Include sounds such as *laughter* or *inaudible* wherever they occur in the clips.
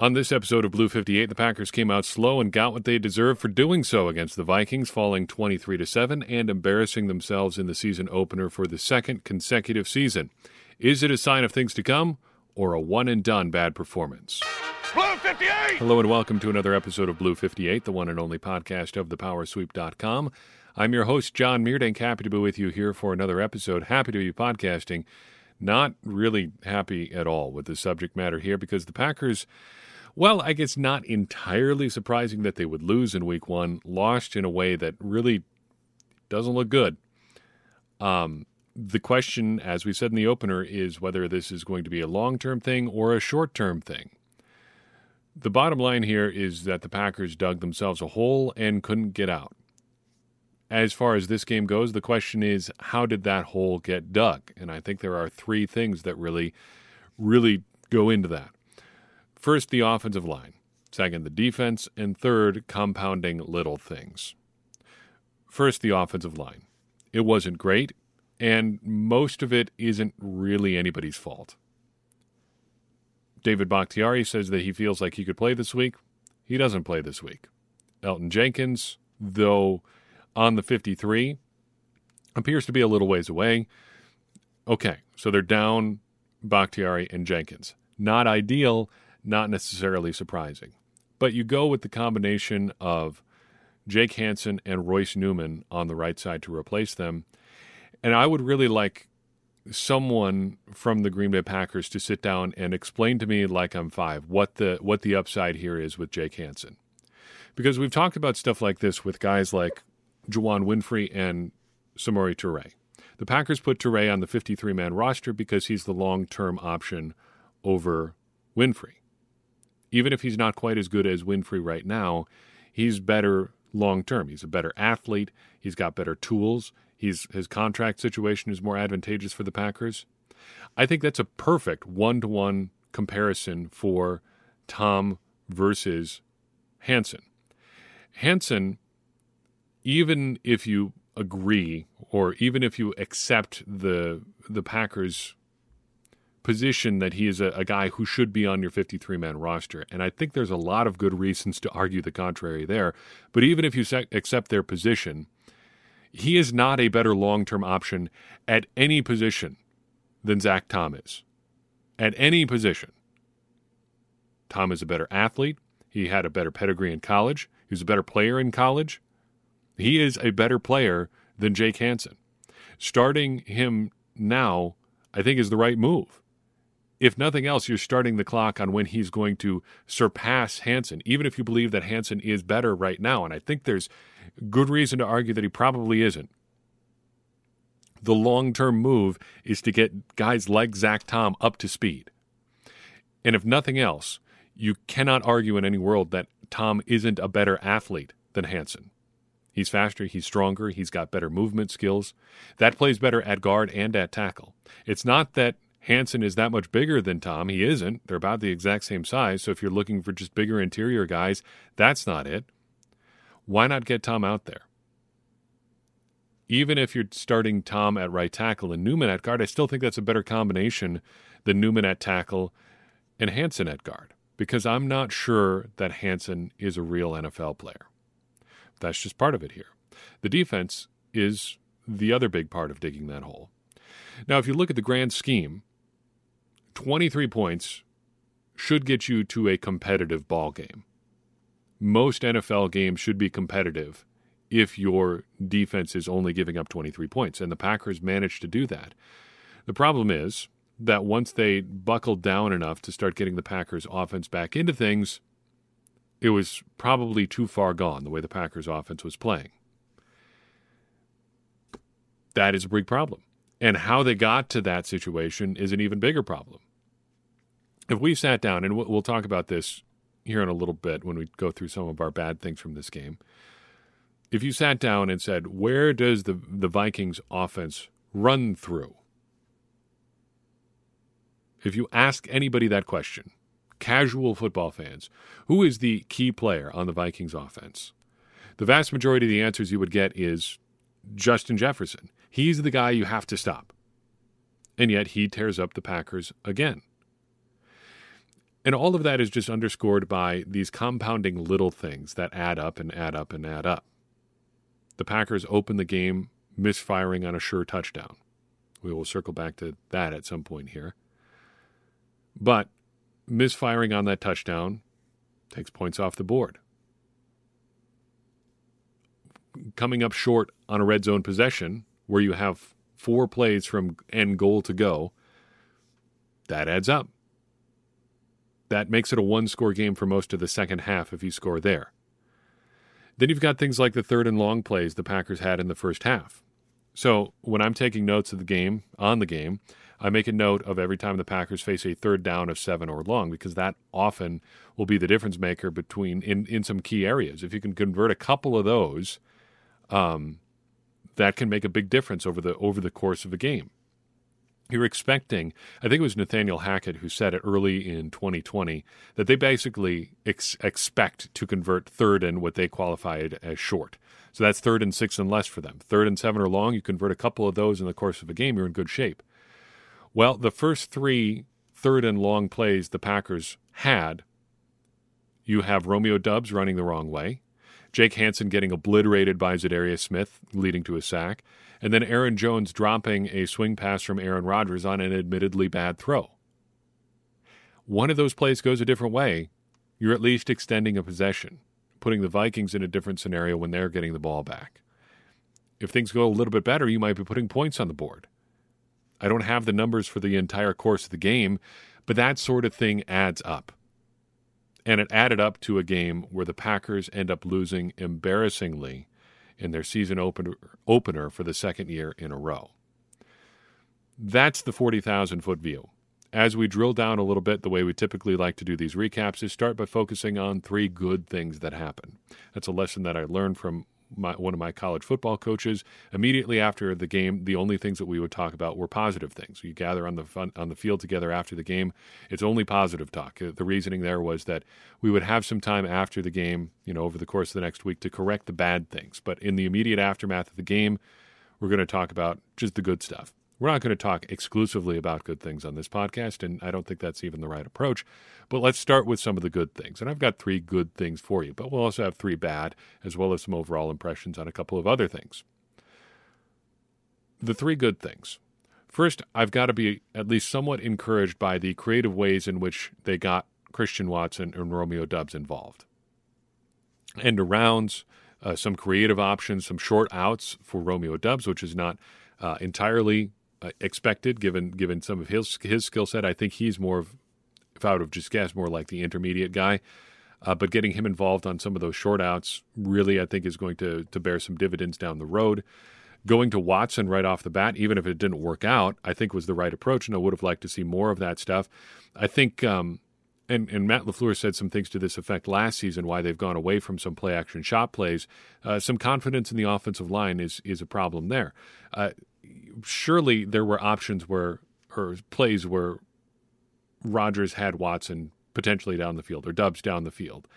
On this episode of Blue 58, the Packers came out slow and got what they deserved for doing so against the Vikings, falling 23 to 7 and embarrassing themselves in the season opener for the second consecutive season. Is it a sign of things to come or a one and done bad performance? Blue 58! Hello and welcome to another episode of Blue 58, the one and only podcast of thepowersweep.com. I'm your host, John Meerdink. Happy to be with you here for another episode. Happy to be podcasting. Not really happy at all with the subject matter here because the Packers well, I guess not entirely surprising that they would lose in week one, lost in a way that really doesn't look good. Um, the question, as we said in the opener, is whether this is going to be a long term thing or a short term thing. The bottom line here is that the Packers dug themselves a hole and couldn't get out. As far as this game goes, the question is how did that hole get dug? And I think there are three things that really, really go into that. First, the offensive line. Second, the defense. And third, compounding little things. First, the offensive line. It wasn't great, and most of it isn't really anybody's fault. David Bakhtiari says that he feels like he could play this week. He doesn't play this week. Elgton Jenkins, though on the 53, appears to be a little ways away. Okay, so they're down Bakhtiari and Jenkins. Not ideal, not necessarily surprising. But you go with the combination of Jake Hanson and Royce Newman on the right side to replace them. And I would really like someone from the Green Bay Packers to sit down and explain to me like I'm 5 what the what the upside here is with Jake Hanson. Because we've talked about stuff like this with guys like Juwann Winfree and Samori Toure. The Packers put Toure on the 53 man roster because he's the long term option over Winfree even if he's not quite as good as Winfree right now, he's better long term. He's a better athlete. He's got better tools. He's, his contract situation is more advantageous for the Packers. I think that's a perfect one to one comparison for Tom versus Hanson. Hanson, even if you agree or even if you accept the the Packers position that he is a, a guy who should be on your 53 man roster. And I think there's a lot of good reasons to argue the contrary there. But even if you accept their position, he is not a better long term option at any position than Zach Tom is. At any position. Tom is a better athlete. He had a better pedigree in college. He was a better player in college. He is a better player than Jake Hanson. Starting him now, I think, is the right move if nothing else, you're starting the clock on when he's going to surpass Hanson, even if you believe that Hanson is better right now. And I think there's good reason to argue that he probably isn't. The long term move is to get guys like Zach Tom up to speed. And if nothing else, you cannot argue in any world that Tom isn't a better athlete than Hanson. He's faster, he's stronger, he's got better movement skills. That plays better at guard and at tackle. It's not that Hanson is that much bigger than Tom. He isn't. They're about the exact same size. So if you're looking for just bigger interior guys, that's not it. Why not get Tom out there? Even if you're starting Tom at right tackle and Newman at guard, I still think that's a better combination than Newman at tackle and Hanson at guard because I'm not sure that Hanson is a real NFL player. That's just part of it here. The defense is the other big part of digging that hole. Now, if you look at the grand scheme, 23 points should get you to a competitive ball game. Most NFL games should be competitive if your defense is only giving up 23 points, and the Packers managed to do that. The problem is that once they buckled down enough to start getting the Packers offense back into things, it was probably too far gone the way the Packers offense was playing. That is a big problem. And how they got to that situation is an even bigger problem if we sat down and we'll talk about this here in a little bit when we go through some of our bad things from this game. If you sat down and said, "Where does the the Vikings offense run through?" If you ask anybody that question, casual football fans, who is the key player on the Vikings offense? The vast majority of the answers you would get is Justin Jefferson. He's the guy you have to stop. And yet he tears up the Packers again And all of that is just underscored by these compounding little things that add up and add up and add up. The Packers open the game misfiring on a sure touchdown. We will circle back to that at some point here. But misfiring on that touchdown takes points off the board. Coming up short on a red zone possession where you have four plays from end goal to go, that adds up. That makes it a one score game for most of the second half if you score there. Then you've got things like the third and long plays the Packers had in the first half. So when I'm taking notes of the game, on the game, I make a note of every time the Packers face a third down of seven or long because that often will be the difference maker between in, in some key areas. If you can convert a couple of those, um, that can make a big difference over the over the course of a game you're expecting, I think it was Nathaniel Hackett who said it early in 2020, that they basically ex- expect to convert third and what they qualified as short. So that's third and six and less for them. Third and seven or long, you convert a couple of those in the course of a game, you're in good shape. Well, the first three third and long plays the Packers had, you have Romeo Doubs running the wrong way, Jake Hanson getting obliterated by Za'Darius Smith, leading to a sack and then Aaron Jones dropping a swing pass from Aaron Rodgers on an admittedly bad throw. One of those plays goes a different way, you're at least extending a possession, putting the Vikings in a different scenario when they're getting the ball back. If things go a little bit better, you might be putting points on the board. I don't have the numbers for the entire course of the game, but that sort of thing adds up. And it added up to a game where the Packers end up losing embarrassingly in their season opener, opener for the second year in a row. That's the 40,000 foot view. As we drill down a little bit, the way we typically like to do these recaps is start by focusing on three good things that happen. That's a lesson that I learned from my, one of my college football coaches. Immediately after the game, the only things that we would talk about were positive things. We gather on the fun, on the field together after the game. It's only positive talk. Uh, the reasoning there was that we would have some time after the game, you know, over the course of the next week to correct the bad things. But in the immediate aftermath of the game, we're going to talk about just the good stuff. We're not going to talk exclusively about good things on this podcast, and I don't think that's even the right approach. But let's start with some of the good things. And I've got three good things for you, but we'll also have three bad, as well as some overall impressions on a couple of other things. The three good things. First, I've got to be at least somewhat encouraged by the creative ways in which they got Christian Watson and Romeo Doubs involved. End arounds, uh, some creative options, some short outs for Romeo Doubs, which is not uh, entirely expected given given some of his his skill set. I think he's more of, if I would have just guessed, more like the intermediate guy. Uh, but getting him involved on some of those short outs really, I think, is going to to bear some dividends down the road. Going to Watson right off the bat, even if it didn't work out, I think was the right approach, and I would have liked to see more of that stuff. I think. Um, and, and, Matt LaFleur said some things to this effect last season, why they've gone away from some play action shot plays. Uh, some confidence in the offensive line is is a problem there. Uh, surely there were options where or plays where Rodgers had Watson potentially down the field or Doubs down the field.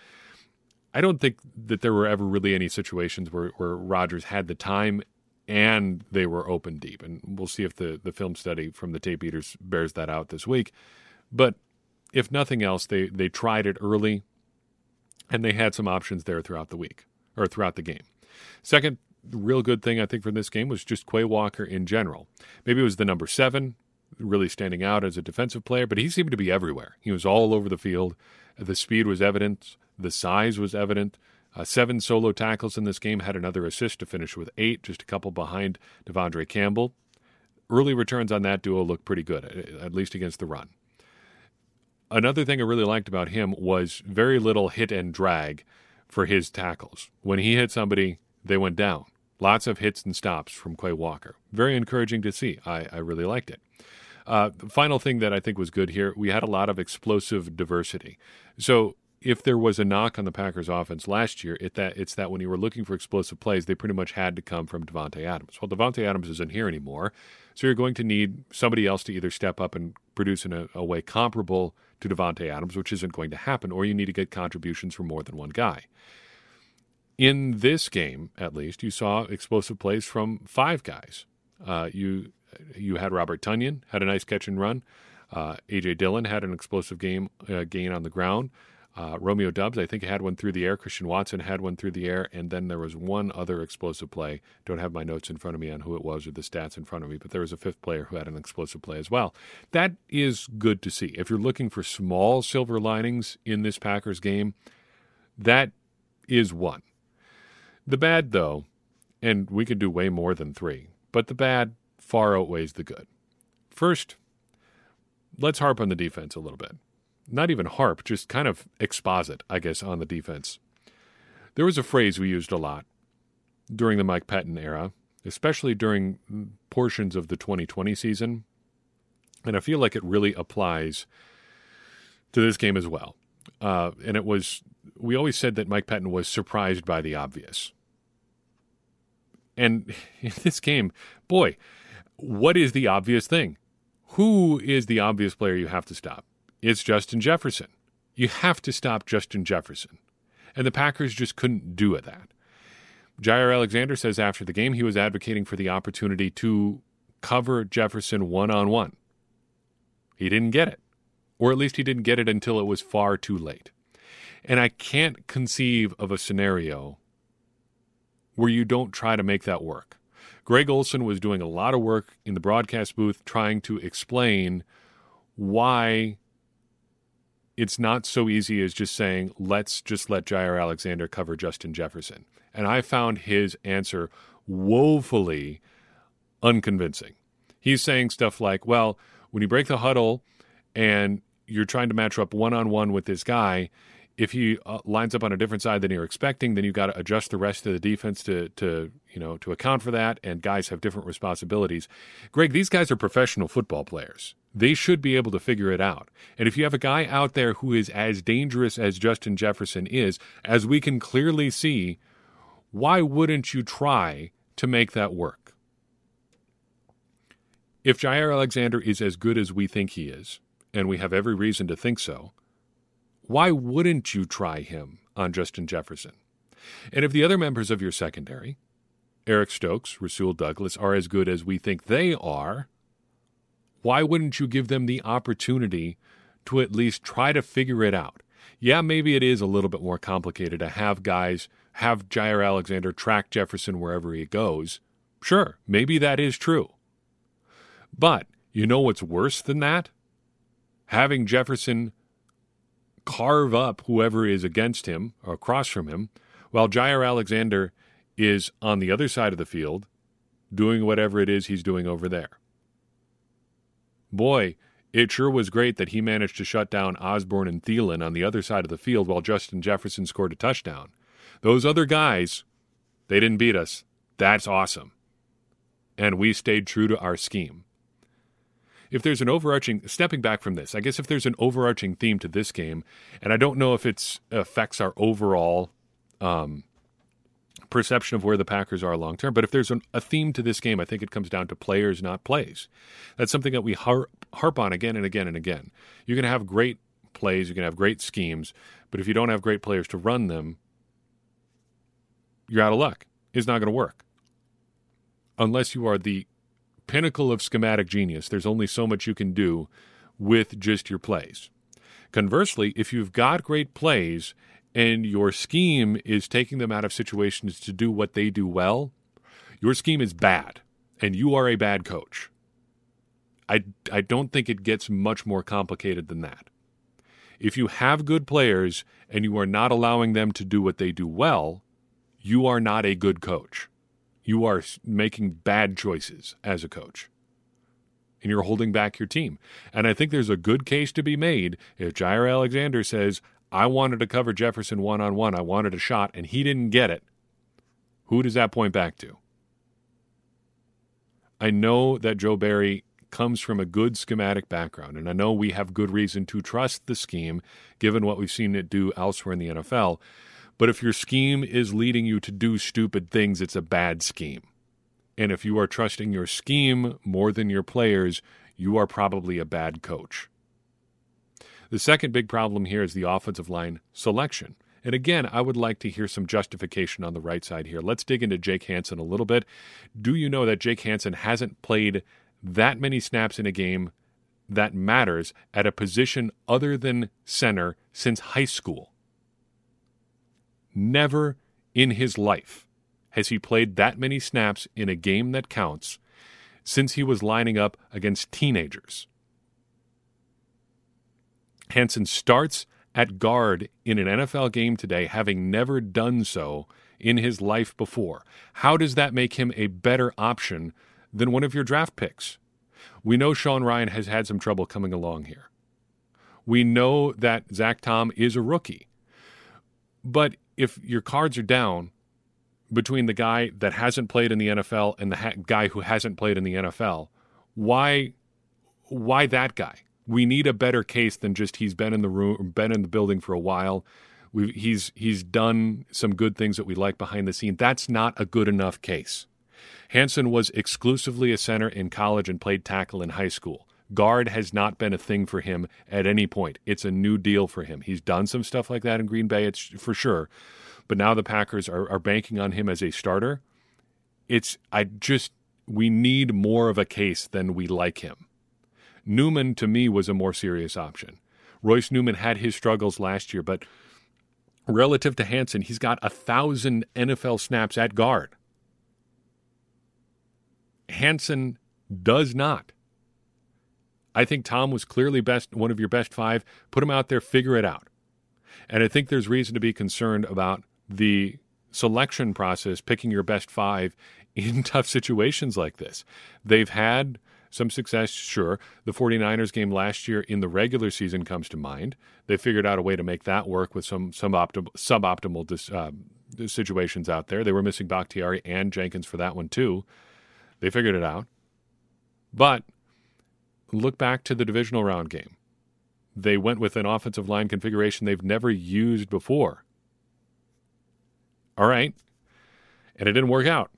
I don't think that there were ever really any situations where, where Rodgers had the time and they were open deep. And we'll see if the, the film study from the tape eaters bears that out this week. But if nothing else, they, they tried it early and they had some options there throughout the week or throughout the game. Second real good thing I think from this game was just Quay Walker in general. Maybe it was the number seven really standing out as a defensive player, but he seemed to be everywhere. He was all over the field. The speed was evident. The size was evident. Uh, seven solo tackles in this game, had another assist to finish with eight, just a couple behind De'Vondre Campbell. Early returns on that duo looked pretty good, at least against the run. Another thing I really liked about him was very little hit and drag for his tackles. When he hit somebody, they went down. Lots of hits and stops from Quay Walker. Very encouraging to see. I, I really liked it. Uh, final thing that I think was good here, we had a lot of explosive diversity. So if there was a knock on the Packers offense last year, it that it's that when you were looking for explosive plays, they pretty much had to come from Davante Adams. Well, Davante Adams isn't here anymore, so you're going to need somebody else to either step up and produce in a, a way comparable to Davante Adams, which isn't going to happen, or you need to get contributions from more than one guy in this game, at least, you saw explosive plays from five guys. Uh, you you had Robert Tonyan had a nice catch and run. Uh, AJ Dillon had an explosive game uh, gain on the ground. Uh, Romeo Doubs, I think, had one through the air. Christian Watson had one through the air. And then there was one other explosive play. Don't have my notes in front of me on who it was or the stats in front of me, but there was a fifth player who had an explosive play as well. That is good to see. If you're looking for small silver linings in this Packers game, that is one. The bad, though, and we could do way more than three, but the bad far outweighs the good. First, let's harp on the defense a little bit not even harp, just kind of exposit, I guess, on the defense. There was a phrase we used a lot during the Mike Pettine era, especially during portions of the 2020 season, and I feel like it really applies to this game as well. Uh, and it was, we always said that Mike Pettine was surprised by the obvious. And *laughs* in this game, boy, what is the obvious thing? Who is the obvious player you have to stop? it's Justin Jefferson. You have to stop Justin Jefferson. And the Packers just couldn't do it that. Jaire Alexander says after the game he was advocating for the opportunity to cover Jefferson one on one. He didn't get it, or at least he didn't get it until it was far too late. And I can't conceive of a scenario where you don't try to make that work. Greg Olsen was doing a lot of work in the broadcast booth trying to explain why it's not so easy as just saying, let's just let Jaire Alexander cover Justin Jefferson. And I found his answer woefully unconvincing. He's saying stuff like, well, when you break the huddle and you're trying to match up one on one with this guy, if he uh, lines up on a different side than you're expecting, then you've got to adjust the rest of the defense to to you know to account for that. And guys have different responsibilities. Greg, these guys are professional football players. They should be able to figure it out. And if you have a guy out there who is as dangerous as Justin Jefferson is, as we can clearly see, why wouldn't you try to make that work? If Jaire Alexander is as good as we think he is, and we have every reason to think so, why wouldn't you try him on Justin Jefferson? And if the other members of your secondary, Eric Stokes, Rasul Douglas, are as good as we think they are, why wouldn't you give them the opportunity to at least try to figure it out? Yeah, maybe it is a little bit more complicated to have guys have Jaire Alexander track Jefferson wherever he goes. Sure, maybe that is true. But you know what's worse than that? Having Jefferson carve up whoever is against him or across from him, while Jaire Alexander is on the other side of the field doing whatever it is he's doing over there boy, it sure was great that he managed to shut down Osborn and Thielen on the other side of the field while Justin Jefferson scored a touchdown. Those other guys, they didn't beat us. That's awesome. And we stayed true to our scheme. If there's an overarching, stepping back from this, I guess if there's an overarching theme to this game, and I don't know if it affects our overall um, perception of where the Packers are long term. But if there's an, a theme to this game, I think it comes down to players, not plays. That's something that we harp, harp on again and again and again. You can have great plays, you can have great schemes, but if you don't have great players to run them, you're out of luck. It's not going to work. Unless you are the pinnacle of schematic genius, there's only so much you can do with just your plays. Conversely, if you've got great plays and your scheme is taking them out of situations to do what they do well, your scheme is bad and you are a bad coach. I, I don't think it gets much more complicated than that. If you have good players and you are not allowing them to do what they do well, you are not a good coach. You are making bad choices as a coach. And you're holding back your team. And I think there's a good case to be made if Jaire Alexander says, I wanted to cover Jefferson one on one. I wanted a shot, and he didn't get it. Who does that point back to? I know that Joe Barry comes from a good schematic background, and I know we have good reason to trust the scheme given what we've seen it do elsewhere in the NFL. But if your scheme is leading you to do stupid things, it's a bad scheme. And if you are trusting your scheme more than your players, you are probably a bad coach. The second big problem here is the offensive line selection. And again, I would like to hear some justification on the right side here. Let's dig into Jake Hanson a little bit. Do you know that Jake Hanson hasn't played that many snaps in a game that matters at a position other than center since high school. Never in his life has he played that many snaps in a game that counts since he was lining up against teenagers. Hanson starts at guard in an NFL game today, having never done so in his life before. How does that make him a better option than one of your draft picks? We know Sean Rhyan has had some trouble coming along here. We know that Zach Tom is a rookie. But if your cards are down between the guy that hasn't played in the NFL and the ha- guy who hasn't played in the NFL, why why that guy? We need a better case than just he's been in the room, been in the building for a while. we he's he's done some good things that we like behind the scene. That's not a good enough case. Hanson was exclusively a center in college and played tackle in high school. Guard has not been a thing for him at any point. It's a new deal for him. He's done some stuff like that in Green Bay, it's for sure. But now the Packers are, are banking on him as a starter. It's I just we need more of a case than we like him. Newman to me was a more serious option. Royce Newman had his struggles last year, but relative to Hanson, he's got a thousand NFL snaps at guard. Hanson does not. I think Tom was clearly best one of your best five. Put him out there, figure it out. And I think there's reason to be concerned about the selection process, picking your best five *laughs* in tough situations like this. They've had some success, sure. The 49ers game last year in the regular season comes to mind. They figured out a way to make that work with some suboptimal, suboptimal dis, uh, situations out there. They were missing Bakhtiari and Jenkins for that one, too. They figured it out. But look back to the divisional round game. They went with an offensive line configuration they've never used before. All right. And it didn't work out.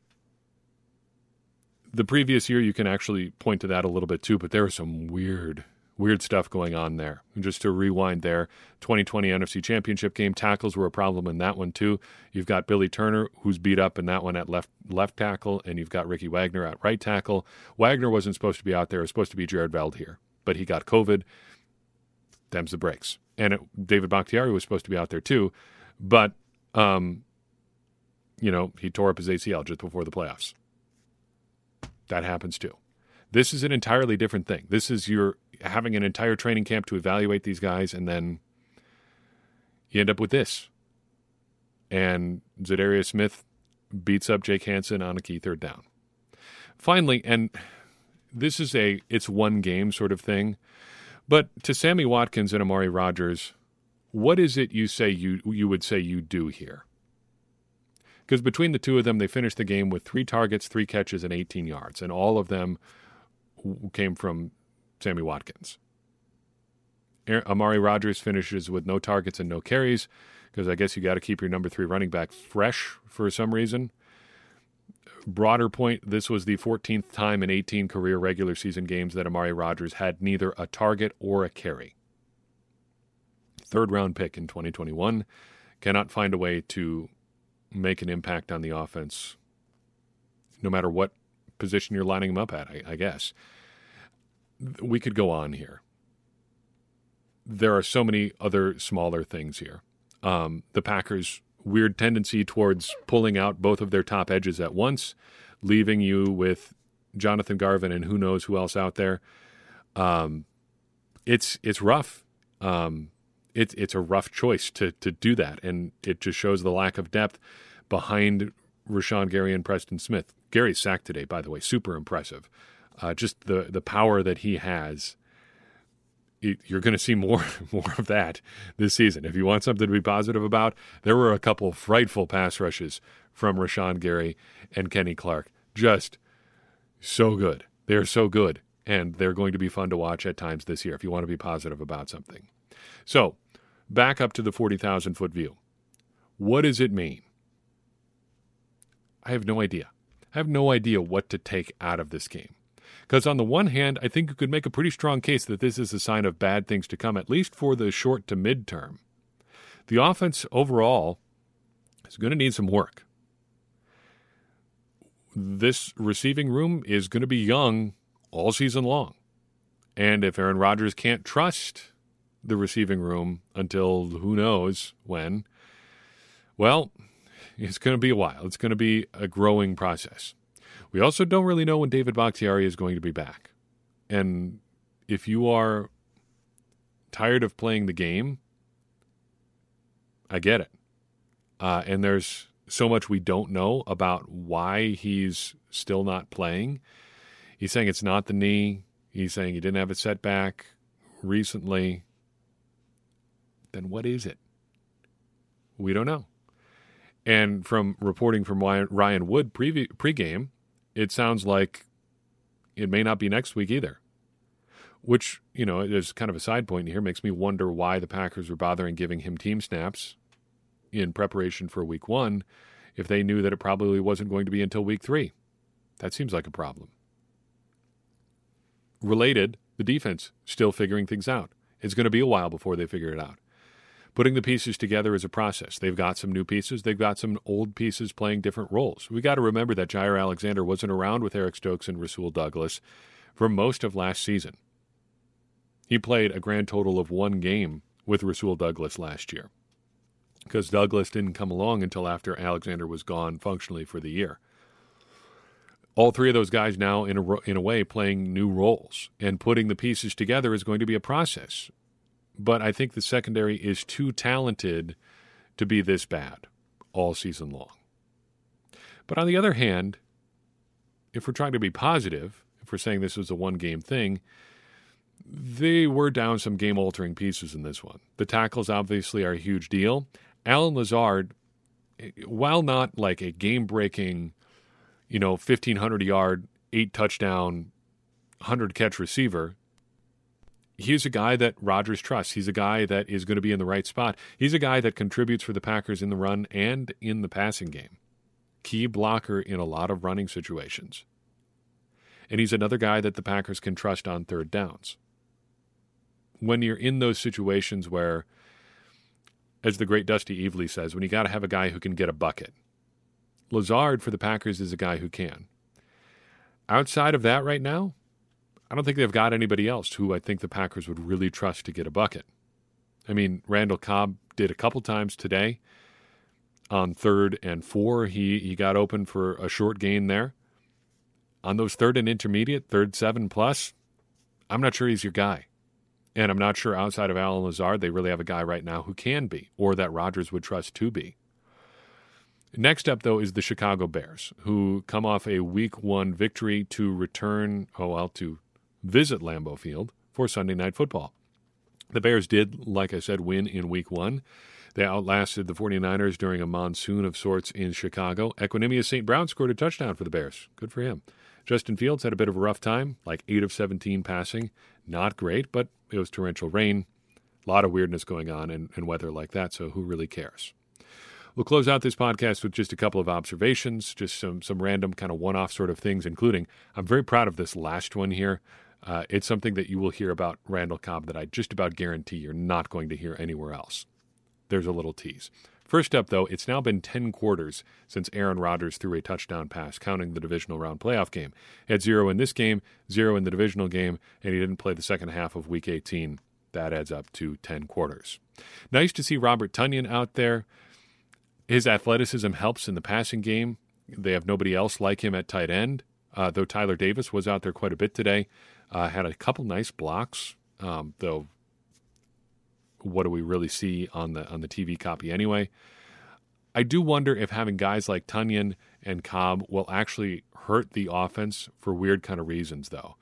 The previous year, you can actually point to that a little bit too, but there was some weird, weird stuff going on there. And just to rewind there, 2020 NFC Championship game tackles were a problem in that one too. You've got Billy Turner, who's beat up in that one at left left tackle, and you've got Ricky Wagner at right tackle. Wagner wasn't supposed to be out there; it was supposed to be Jared Veldheer, but he got COVID. Them's the breaks. And it, David Bakhtiari was supposed to be out there too, but um, you know, he tore up his ACL just before the playoffs. That happens too. This is an entirely different thing. This is you're having an entire training camp to evaluate these guys, and then you end up with this. And Za'Darius Smith beats up Jake Hanson on a key third down. Finally, and this is a it's one game sort of thing, but to Sammy Watkins and Amari Rodgers, what is it you say you you would say you do here? because between the two of them, they finished the game with three targets, three catches, and 18 yards, and all of them came from Sammy Watkins. Amari Rodgers finishes with no targets and no carries because I guess you got to keep your number three running back fresh for some reason. Broader point this was the 14th time in 18 career regular season games that Amari Rodgers had neither a target or a carry. Third round pick in 2021 cannot find a way to make an impact on the offense, no matter what position you're lining him up at, I, I guess. We could go on here. There are so many other smaller things here. Um, the Packers' weird tendency towards pulling out both of their top edges at once, leaving you with Jonathan Garvin and who knows who else out there. Um, it's it's rough. Um, it's it's a rough choice to to do that, and it just shows the lack of depth behind Rashan Gary and Preston Smith. Gary's sacked today, by the way, super impressive. Uh, just the the power that he has. You're going to see more *laughs* more of that this season. If you want something to be positive about, there were a couple frightful pass rushes from Rashan Gary and Kenny Clark. Just so good. They're so good, and they're going to be fun to watch at times this year. If you want to be positive about something, so back up to the forty thousand foot view. What does it mean? I have no idea. I have no idea what to take out of this game. Because on the one hand, I think you could make a pretty strong case that this is a sign of bad things to come, at least for the short to mid term. The offense overall is going to need some work. This receiving room is going to be young all season long. And if Aaron Rodgers can't trust the receiving room until who knows when, well, it's going to be a while. It's going to be a growing process. We also don't really know when David Bakhtiari is going to be back. And if you are tired of playing the game, I get it. Uh, and there's so much we don't know about why he's still not playing. He's saying it's not the knee. He's saying he didn't have a setback recently. Then what is it? We don't know. And from reporting from Ryan Wood pre- pregame, it sounds like it may not be next week either. Which, you know, is kind of a side point here, makes me wonder why the Packers were bothering giving him team snaps in preparation for week one if they knew that it probably wasn't going to be until week three. That seems like a problem. Related, the defense still figuring things out. It's going to be a while before they figure it out. Putting the pieces together is a process. They've got some new pieces, they've got some old pieces playing different roles. We got to remember that Jaire Alexander wasn't around with Eric Stokes and Rasul Douglas for most of last season. He played a grand total of one game with Rasul Douglas last year because Douglas didn't come along until after Alexander was gone functionally for the year. All three of those guys now, in a, in a way, playing new roles, and putting the pieces together is going to be a process. But I think the secondary is too talented to be this bad all season long. But on the other hand, if we're trying to be positive, if we're saying this was a one game thing, they were down some game altering pieces in this one. The tackles obviously are a huge deal. Allen Lazard, while not like a game breaking, you know, 1,500 yard, eight touchdown, 100 catch receiver, he's a guy that Rodgers trusts. He's a guy that is going to be in the right spot. He's a guy that contributes for the Packers in the run and in the passing game. Key blocker in a lot of running situations. And he's another guy that the Packers can trust on third downs. When you're in those situations where, as the great Dusty Evely says, when you got to have a guy who can get a bucket, Lazard for the Packers is a guy who can. Outside of that, right now, I don't think they've got anybody else who I think the Packers would really trust to get a bucket. I mean, Randall Cobb did a couple times today on third and four. He he got open for a short gain there. On those third and intermediate, third seven plus, I'm not sure he's your guy. And I'm not sure outside of Allen Lazard they really have a guy right now who can be, or that Rodgers would trust to be. Next up, though, is the Chicago Bears, who come off a week one victory to return, oh, well, to visit Lambeau Field for Sunday Night Football. The Bears did, like I said, win in week one. They outlasted the 49ers during a monsoon of sorts in Chicago. Equanimeous St. Brown scored a touchdown for the Bears. Good for him. Justin Fields had a bit of a rough time, like 8 of 17 passing. Not great, but it was torrential rain. A lot of weirdness going on and, and weather like that, so who really cares? We'll close out this podcast with just a couple of observations, just some some random kind of one-off sort of things, including I'm very proud of this last one here. Uh, it's something that you will hear about Randall Cobb that I just about guarantee you're not going to hear anywhere else. There's a little tease. First up, though, it's now been 10 quarters since Aaron Rodgers threw a touchdown pass, counting the divisional round playoff game. He had zero in this game, zero in the divisional game, and he didn't play the second half of week 18. That adds up to 10 quarters. Nice to see Robert Tonyan out there. His athleticism helps in the passing game. They have nobody else like him at tight end, uh, though Tyler Davis was out there quite a bit today. Uh, had a couple nice blocks, um, though. What do we really see on the on the TV copy anyway? I do wonder if having guys like Tonyan and Cobb will actually hurt the offense for weird kind of reasons, though.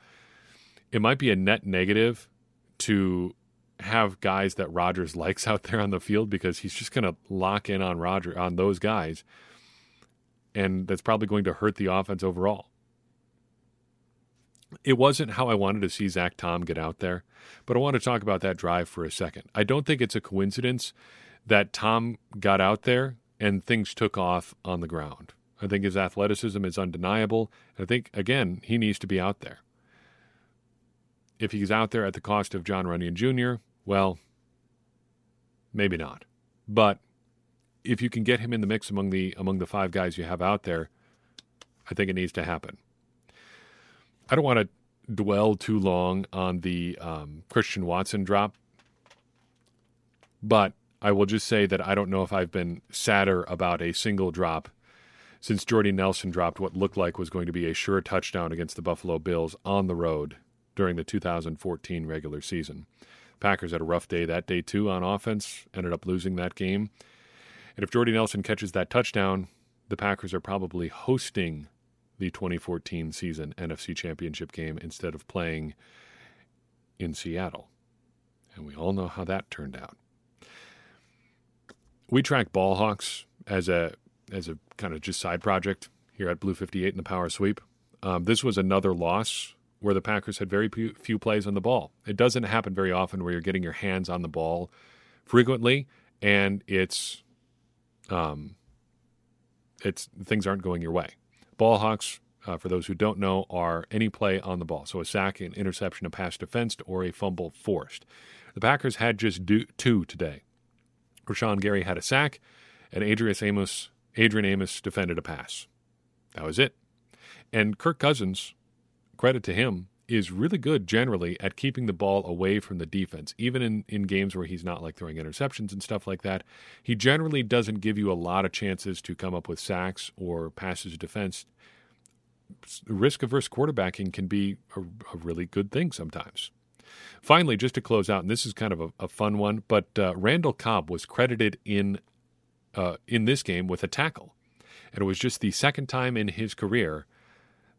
It might be a net negative to have guys that Rodgers *laughs* likes out there on the field because he's just going to lock in on Roger on those guys, and that's probably going to hurt the offense overall it wasn't how I wanted to see Zach Tom get out there, but I want to talk about that drive for a second. I don't think it's a coincidence that Tom got out there and things took off on the ground. I think his athleticism is undeniable. And I think, again, he needs to be out there. If he's out there at the cost of Jon Runyan Jr., well, maybe not. But if you can get him in the mix among the among the five guys you have out there, I think it needs to happen. I don't want to dwell too long on the um, Christian Watson drop, but I will just say that I don't know if I've been sadder about a single drop since Jordy Nelson dropped what looked like was going to be a sure touchdown against the Buffalo Bills on the road during the 2014 regular season. Packers had a rough day that day too on offense, ended up losing that game. And if Jordy Nelson catches that touchdown, the Packers are probably hosting the 2014 season NFC Championship game instead of playing in Seattle. And we all know how that turned out. We track ball hawks as a as a kind of just side project here at Blue 58 in the Power Sweep. Um, this was another loss where the Packers had very few plays on the ball. It doesn't happen very often where you're getting your hands on the ball frequently, and it's um, it's things aren't going your way. Ball hawks, uh, for those who don't know, are any play on the ball. So a sack, an interception, a pass defensed, or a fumble forced. The Packers had just do, two today. Rashan Gary had a sack, and Adrian Amos Adrian Amos defended a pass. That was it. And Kirk Cousins, credit to him, is really good generally at keeping the ball away from the defense, even in, in games where he's not like throwing interceptions and stuff like that. He generally doesn't give you a lot of chances to come up with sacks or passes defense. Risk averse quarterbacking can be a, a, really good thing sometimes. Finally, just to close out, and this is kind of a, a fun one, but uh, Randall Cobb was credited in uh, in this game with a tackle. And it was just the second time in his career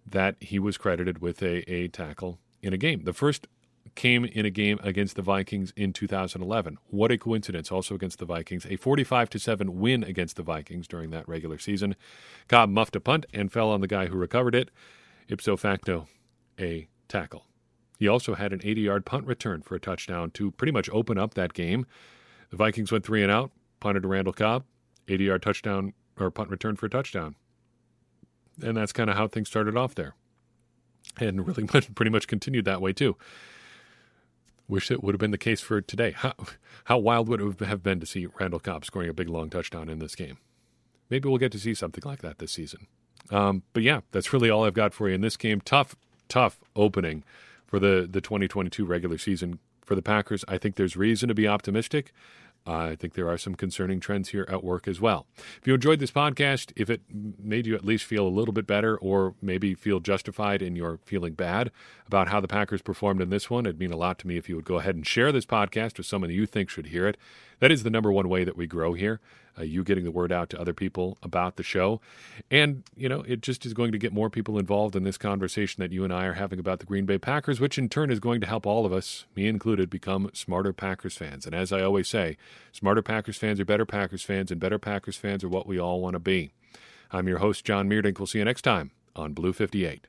that he was credited with a, a tackle in a game. The first came in a game against the Vikings in 2011. What a coincidence! Also against the Vikings, a 45 to seven win against the Vikings during that regular season. Cobb muffed a punt and fell on the guy who recovered it. Ipso facto, a tackle. He also had an 80-yard punt return for a touchdown to pretty much open up that game. The Vikings went three and out, punted to Randall Cobb. 80 yard touchdown or punt return for a touchdown. And that's kind of how things started off there. And really *laughs* pretty much continued that way too. Wish it would have been the case for today. How, how wild would it have been to see Randall Cobb scoring a big long touchdown in this game? Maybe we'll get to see something like that this season. Um, but yeah, that's really all I've got for you in this game. Tough, tough opening for the, the 2022 regular season for the Packers. I think there's reason to be optimistic. I think there are some concerning trends here at work as well. If you enjoyed this podcast, if it made you at least feel a little bit better or maybe feel justified in your feeling bad about how the Packers performed in this one, it'd mean a lot to me if you would go ahead and share this podcast with someone you think should hear it. That is the number one way that we grow here uh, you getting the word out to other people about the show. And, you know, it just is going to get more people involved in this conversation that you and I are having about the Green Bay Packers, which in turn is going to help all of us, me included, become smarter Packers fans. And as I always say, smarter Packers fans are better Packers fans, and better Packers fans are what we all want to be. I'm your host, John Meerdink. We'll see you next time on Blue 58.